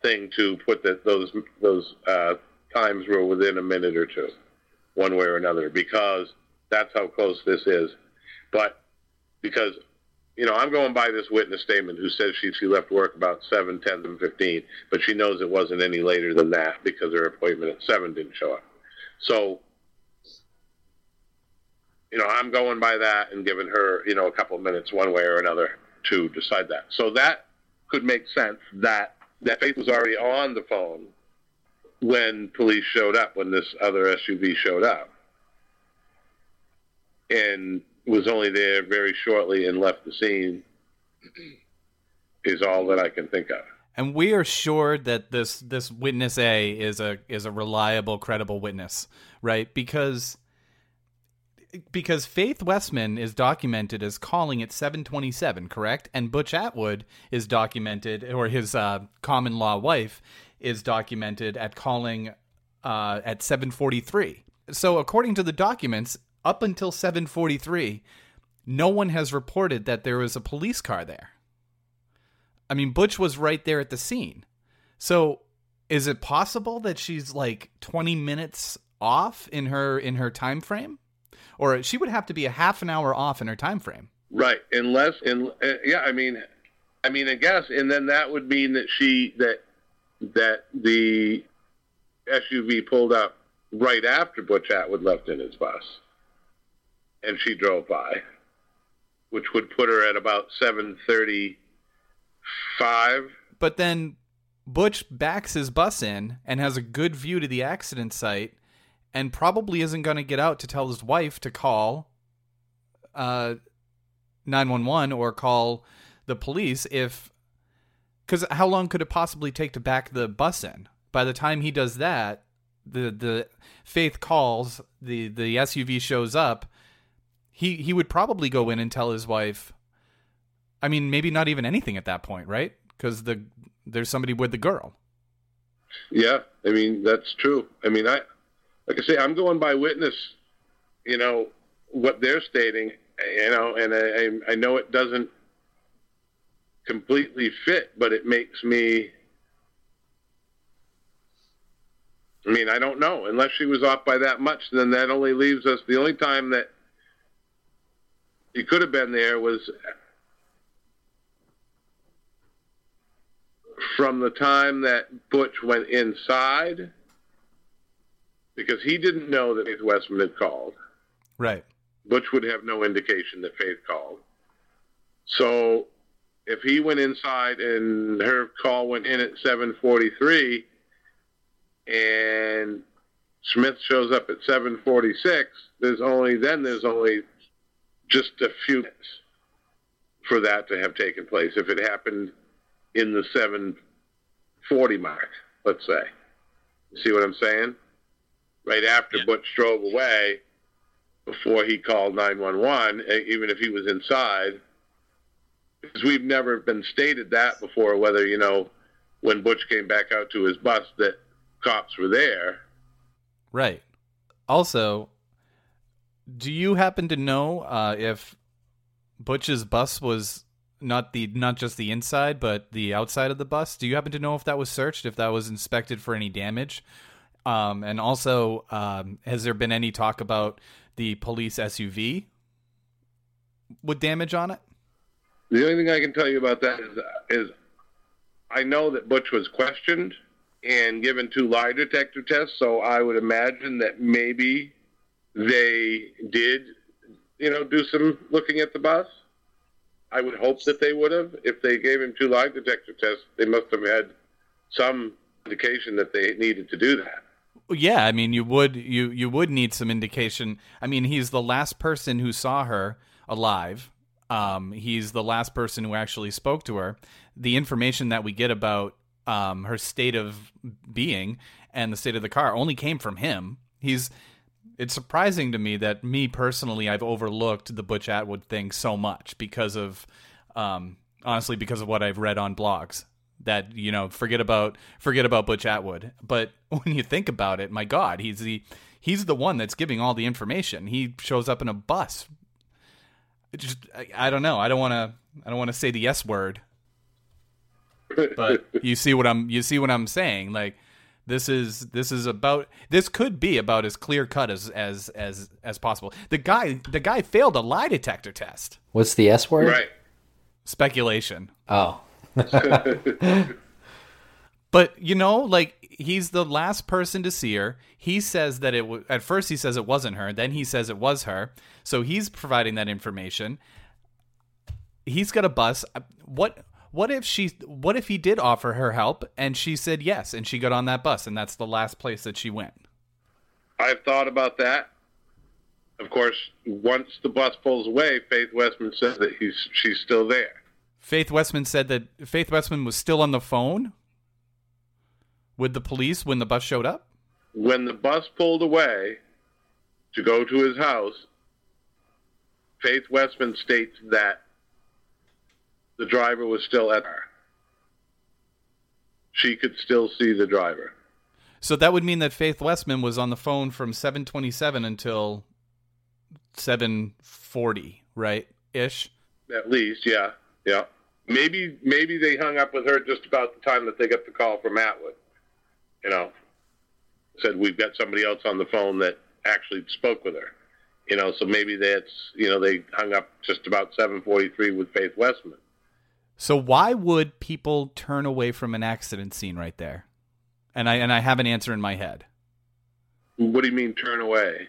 thing to put that those those uh, times were within a minute or two, one way or another, because that's how close this is. But because you know, I'm going by this witness statement who says she she left work about seven, ten, and fifteen, but she knows it wasn't any later than that because her appointment at seven didn't show up. So, you know, I'm going by that and giving her, you know, a couple of minutes one way or another to decide that. So that could make sense that that Faith was already on the phone when police showed up, when this other SUV showed up. And was only there very shortly and left the scene is all that I can think of. And we are sure that this this witness A is a is a reliable, credible witness, right? Because because Faith Westman is documented as calling at 727, correct? And Butch Atwood is documented, or his uh, common law wife is documented at calling uh, at 743. So according to the documents, up until 743, no one has reported that there was a police car there. I mean, Butch was right there at the scene. So, is it possible that she's like 20 minutes off in her in her time frame? Or she would have to be a half an hour off in her time frame. Right, unless uh, yeah, I mean I mean, I guess and then that would mean that she that that the SUV pulled up right after Butch Atwood left in his bus and she drove by, which would put her at about seven thirty-five. But then Butch backs his bus in and has a good view to the accident site, and probably isn't going to get out to tell his wife to call uh, nine one one or call the police if. Because how long could it possibly take to back the bus in? By the time he does that, the the Faith calls, the the SUV shows up, he he would probably go in and tell his wife. I mean, maybe not even anything at that point, right? Because the there's somebody with the girl. Yeah, I mean that's true. I mean, I like I say, I'm going by witness. You know what they're stating. You know, and I I know it doesn't completely fit, but it makes me. I mean, I don't know. Unless she was off by that much, then that only leaves us the only time that he could have been there was from the time that Butch went inside, because he didn't know that Faith Westman had called. Right. Butch would have no indication that Faith called. So if he went inside and her call went in at 7:43 and Smith shows up at 7:46, there's only then there's only just a few minutes for that to have taken place. If it happened in the 740 mark, let's say. You see what I'm saying? Right after yeah. Butch drove away, before he called 911, even if he was inside, because we've never been stated that before, whether, you know, when Butch came back out to his bus that cops were there. Right. Also, do you happen to know uh, if Butch's bus was not the not just the inside but the outside of the bus? Do you happen to know if that was searched, if that was inspected for any damage? Um, and also, um, has there been any talk about the police SUV with damage on it? The only thing I can tell you about that is, is I know that Butch was questioned and given two lie detector tests, so I would imagine that maybe they did, you know, do some looking at the bus. I would hope that they would have. If they gave him two lie detector tests, they must have had some indication that they needed to do that. Yeah, I mean, you would you you would need some indication. I mean, he's the last person who saw her alive. Um, he's the last person who actually spoke to her. The information that we get about um, her state of being and the state of the car only came from him. He's it's surprising to me that me personally I've overlooked the Butch Atwood thing so much because of um, honestly because of what I've read on blogs that you know forget about forget about Butch Atwood. But when you think about it my god he's the he's the one that's giving all the information. He shows up in a bus. It just I, I don't know. I don't want to I don't want to say the S word but you see what I'm you see what I'm saying? Like this is this is about this could be about as clear cut as as as as possible the guy the guy failed a lie detector test What's the S word? Right. speculation Oh, But you know, like he's the last person to see her. He says that it w- at first he says it wasn't her, then he says it was her. So he's providing that information. He's got a bus. What what if she what if he did offer her help and she said yes and she got on that bus and that's the last place that she went. I've thought about that. Of course, once the bus pulls away, Faith Westman says that he's she's still there. Faith Westman said that Faith Westman was still on the phone with the police when the bus showed up. When the bus pulled away to go to his house, Faith Westman states that the driver was still at her. She could still see the driver. So that would mean that Faith Westman was on the phone from 727 until 740, right? Ish. At least, yeah, yeah. Maybe maybe they hung up with her just about the time that they got the call from Atwood. You know, said we've got somebody else on the phone that actually spoke with her. You know, so maybe that's you know they hung up just about 7:43 with Faith Westman. So why would people turn away from an accident scene right there? And I and I have an answer in my head. What do you mean turn away?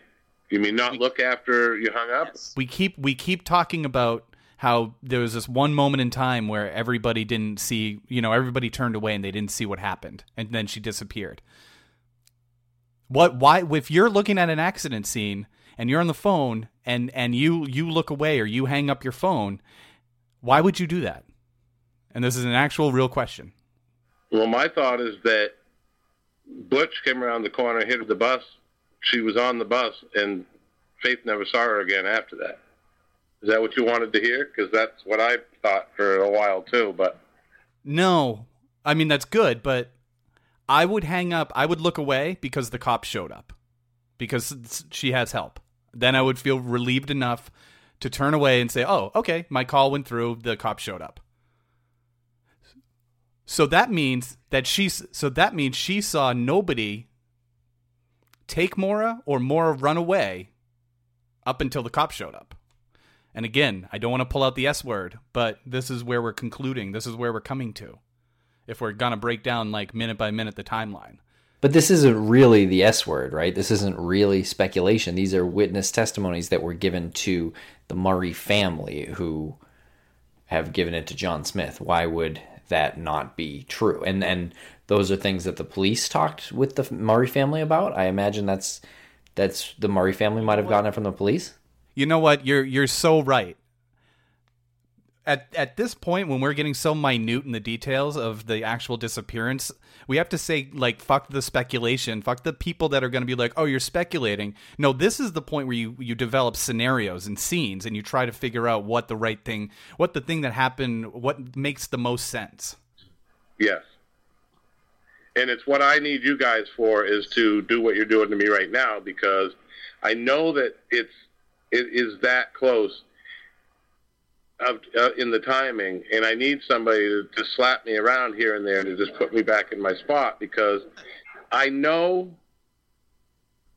You mean not look after you hung up? We keep we keep talking about how there was this one moment in time where everybody didn't see, you know, everybody turned away and they didn't see what happened, and then she disappeared. What? Why? If you're looking at an accident scene and you're on the phone and and you you look away or you hang up your phone, why would you do that? And this is an actual real question. Well, my thought is that Butch came around the corner, hit the bus. She was on the bus, and Faith never saw her again after that. Is that what you wanted to hear? Because that's what I thought for a while too. But No, I mean that's good, but I would hang up. I would look away because the cop showed up because she has help. Then I would feel relieved enough to turn away and say, "Oh, okay, my call went through. The cop showed up." So that means that she's so that means she saw nobody take Maura or Maura run away up until the cop showed up. And again, I don't want to pull out the S word, but this is where we're concluding. This is where we're coming to. If we're going to break down like minute by minute the timeline. But this isn't really the S word, right? This isn't really speculation. These are witness testimonies that were given to the Murray family who have given it to John Smith. Why would that not be true? And and those are things that the police talked with the Murray family about. I imagine that's that's the Murray family might have gotten it from the police. You know what? You're you're so right. At at this point when we're getting so minute in the details of the actual disappearance, we have to say like fuck the speculation, fuck the people that are going to be like, "Oh, you're speculating." No, this is the point where you you develop scenarios and scenes and you try to figure out what the right thing, what the thing that happened, what makes the most sense. yes, and it's what I need you guys for is to do what you're doing to me right now because I know that it's it is that close of, uh, in the timing, and I need somebody to, to slap me around here and there to just put me back in my spot because I know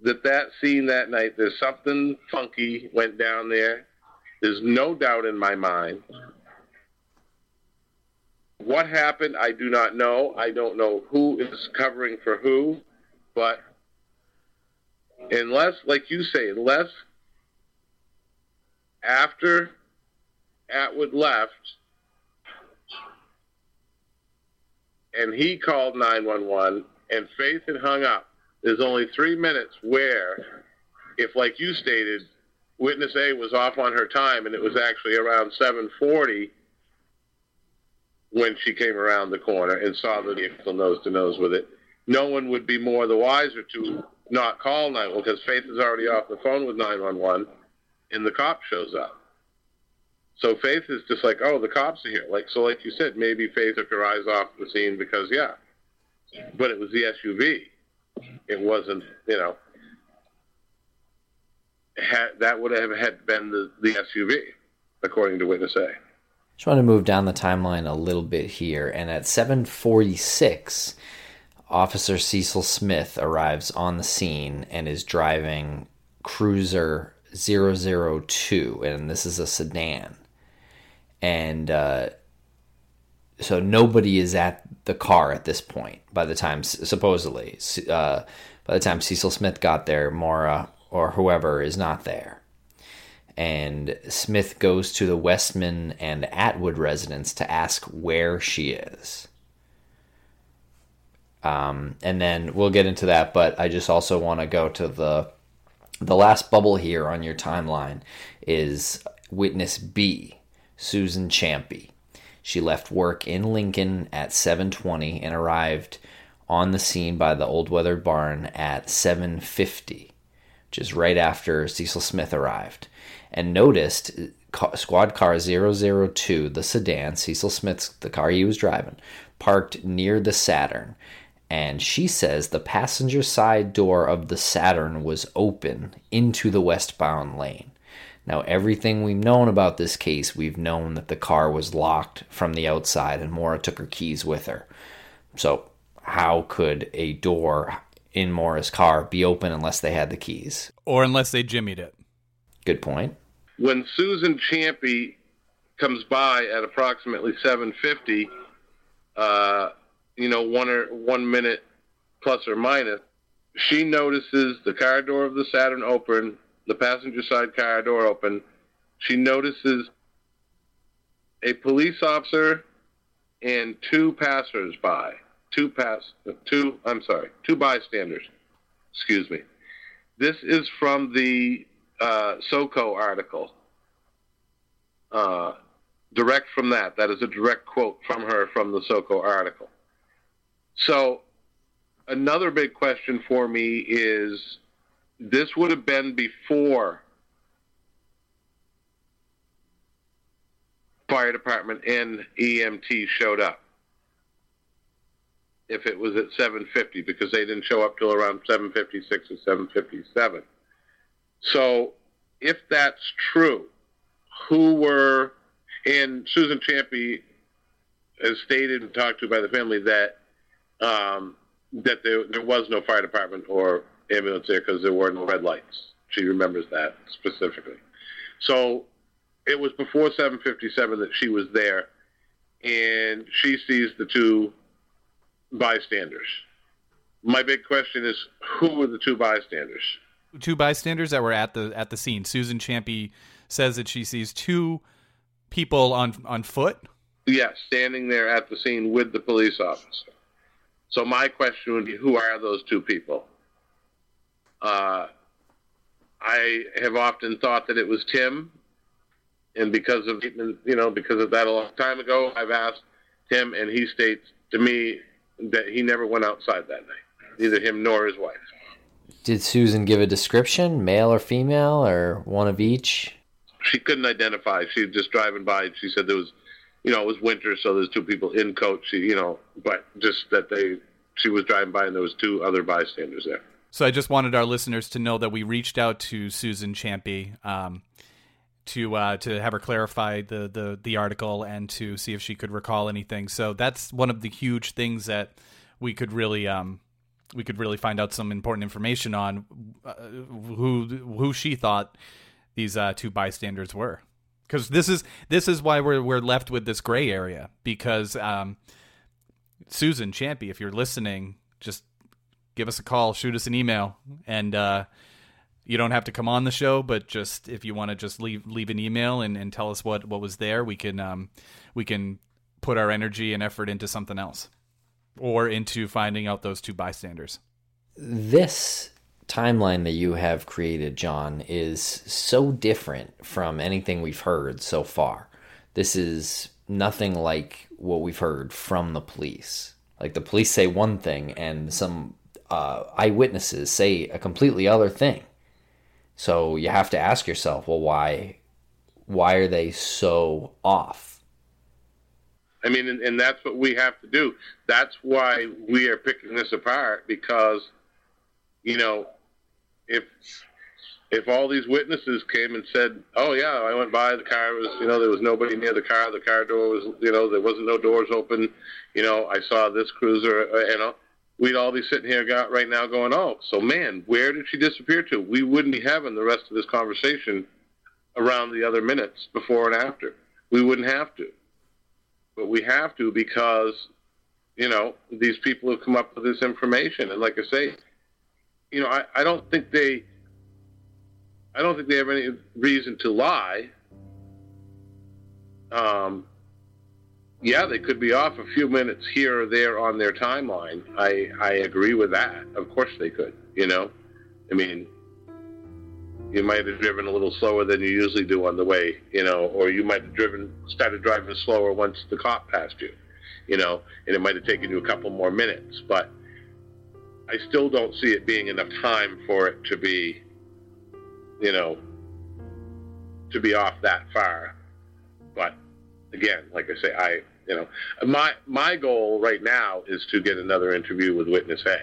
that that scene that night, there's something funky went down there. There's no doubt in my mind What happened, I do not know. I don't know who is covering for who, but unless, like you say, unless after Atwood left and he called 911 and Faith had hung up, there's only three minutes where, if like you stated, witness A was off on her time and it was actually around 740 when she came around the corner and saw the vehicle nose to nose with it, no one would be more the wiser to not call 911 because Faith is already off the phone with 911 and the cop shows up. So Faith is just like, oh, the cops are here. Like so, like you said, maybe Faith took her eyes off the scene because yeah, but it was the SUV. It wasn't, you know, had, that would have had been the, the SUV, according to witness A. Just want to move down the timeline a little bit here, and at 7:46, Officer Cecil Smith arrives on the scene and is driving Cruiser 002, and this is a sedan. And uh, so nobody is at the car at this point by the time, supposedly, uh, by the time Cecil Smith got there, Maura or whoever is not there. And Smith goes to the Westman and Atwood residence to ask where she is. Um, and then we'll get into that, but I just also want to go to the the last bubble here on your timeline is witness B, Susan Champy. She left work in Lincoln at 7:20 and arrived on the scene by the old weathered barn at 7:50, which is right after Cecil Smith arrived, and noticed uh, squad car 002, the sedan, Cecil Smith's the car he was driving, parked near the Saturn and she says the passenger side door of the Saturn was open into the westbound lane. Now, everything we've known about this case, we've known that the car was locked from the outside and Maura took her keys with her. So, how could a door in Maura's car be open unless they had the keys? Or unless they jimmied it. Good point. When Susan Champy comes by at approximately 750, uh, you know, one or one minute plus or minus, she notices the car door of the Saturn open, the passenger side car door open. She notices a police officer and two passers-by, two pass, two. I'm sorry, two bystanders. Excuse me. This is from the uh, SoCo article. Uh, direct from that. That is a direct quote from her from the SoCo article. So, another big question for me is this would have been before fire department and EMT showed up. If it was at 750, because they didn't show up till around 756 or 757. So, if that's true, who were, and Susan Champy has stated and talked to by the family that um, that there, there was no fire department or ambulance there because there were no red lights. She remembers that specifically. So it was before 757 that she was there, and she sees the two bystanders. My big question is, who were the two bystanders? Two bystanders that were at the at the scene. Susan Champy says that she sees two people on on foot. Yes, standing there at the scene with the police officer. So my question would be, who are those two people? Uh, I have often thought that it was Tim, and because of you know because of that a long time ago, I've asked Tim, and he states to me that he never went outside that night, neither him nor his wife. Did Susan give a description, male or female, or one of each? She couldn't identify. She was just driving by. She said there was, you know, it was winter, so there's two people in coats. She, you know, but just that they, she was driving by and there was two other bystanders there. So I just wanted our listeners to know that we reached out to Susan Champy um, to uh, to have her clarify the, the the article and to see if she could recall anything. So that's one of the huge things that we could really um, we could really find out some important information on uh, who who she thought these uh, two bystanders were. because this is this is why we're we're left with this gray area because um, Susan Champy, if you're listening, just give us a call, shoot us an email, and uh, you don't have to come on the show, but just if you want to just leave leave an email and, and tell us what what was there, we can um, we can put our energy and effort into something else or into finding out those two bystanders. This timeline that you have created, John, is so different from anything we've heard so far. This is nothing like what we've heard from the police. Like the police say one thing and some uh, eyewitnesses say a completely other thing. So you have to ask yourself, well, why, why are they so off? I mean, and, and that's what we have to do. That's why we are picking this apart because, you know, if if all these witnesses came and said, "Oh yeah, I went by the car was you know there was nobody near the car, the car door was you know there wasn't no doors open, you know I saw this cruiser, uh, you know," we'd all be sitting here got right now going, "Oh, so man, where did she disappear to?" We wouldn't be having the rest of this conversation around the other minutes before and after. We wouldn't have to, but we have to because you know these people have come up with this information, and like I say you know, I, I don't think they, I don't think they have any reason to lie. Um, yeah, they could be off a few minutes here or there on their timeline. I I agree with that. Of course they could. You know, I mean, you might have driven a little slower than you usually do on the way. You know, or you might have driven started driving slower once the cop passed you. You know, and it might have taken you a couple more minutes, but I still don't see it being enough time for it to be, you know, to be off that far. But again, like I say, I, you know, my my goal right now is to get another interview with witness A.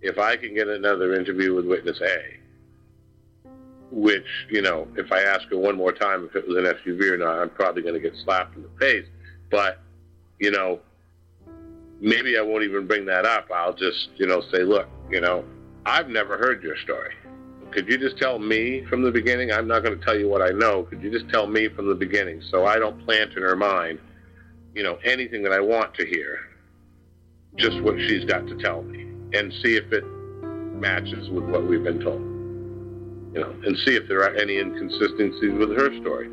If I can get another interview with witness A, which you know, if I ask her one more time if it was an SUV or not, I'm probably going to get slapped in the face. But you know, maybe I won't even bring that up. I'll just, you know, say, look, you know, I've never heard your story. Could you just tell me from the beginning? I'm not going to tell you what I know. Could you just tell me from the beginning so I don't plant in her mind, you know, anything that I want to hear, just what she's got to tell me, and see if it matches with what we've been told, you know, and see if there are any inconsistencies with her story.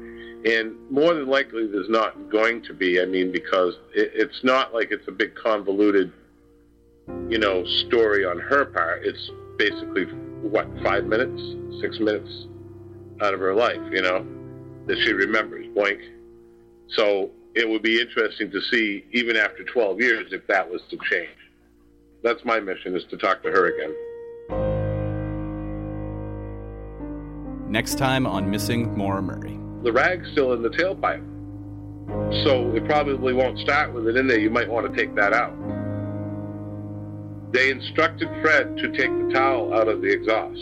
And more than likely, there's not going to be. I mean, because it, it's not like it's a big convoluted, you know, story on her part. It's basically what five minutes, six minutes out of her life, you know, that she remembers. Boink. So it would be interesting to see, even after 12 years, if that was to change. That's my mission: is to talk to her again. Next time on Missing Maura Murray the rag's still in the tailpipe. So it probably won't start with it in there. You might want to take that out. They instructed Fred to take the towel out of the exhaust.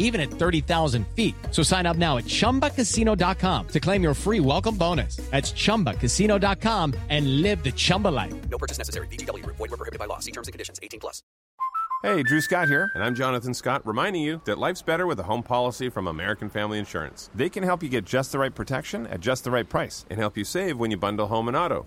even at 30,000 feet. So sign up now at chumbacasino.com to claim your free welcome bonus. That's chumbacasino.com and live the Chumba life. No purchase necessary. VGW, void, were prohibited by law. See terms and conditions 18 plus. Hey, Drew Scott here, and I'm Jonathan Scott, reminding you that life's better with a home policy from American Family Insurance. They can help you get just the right protection at just the right price and help you save when you bundle home and auto.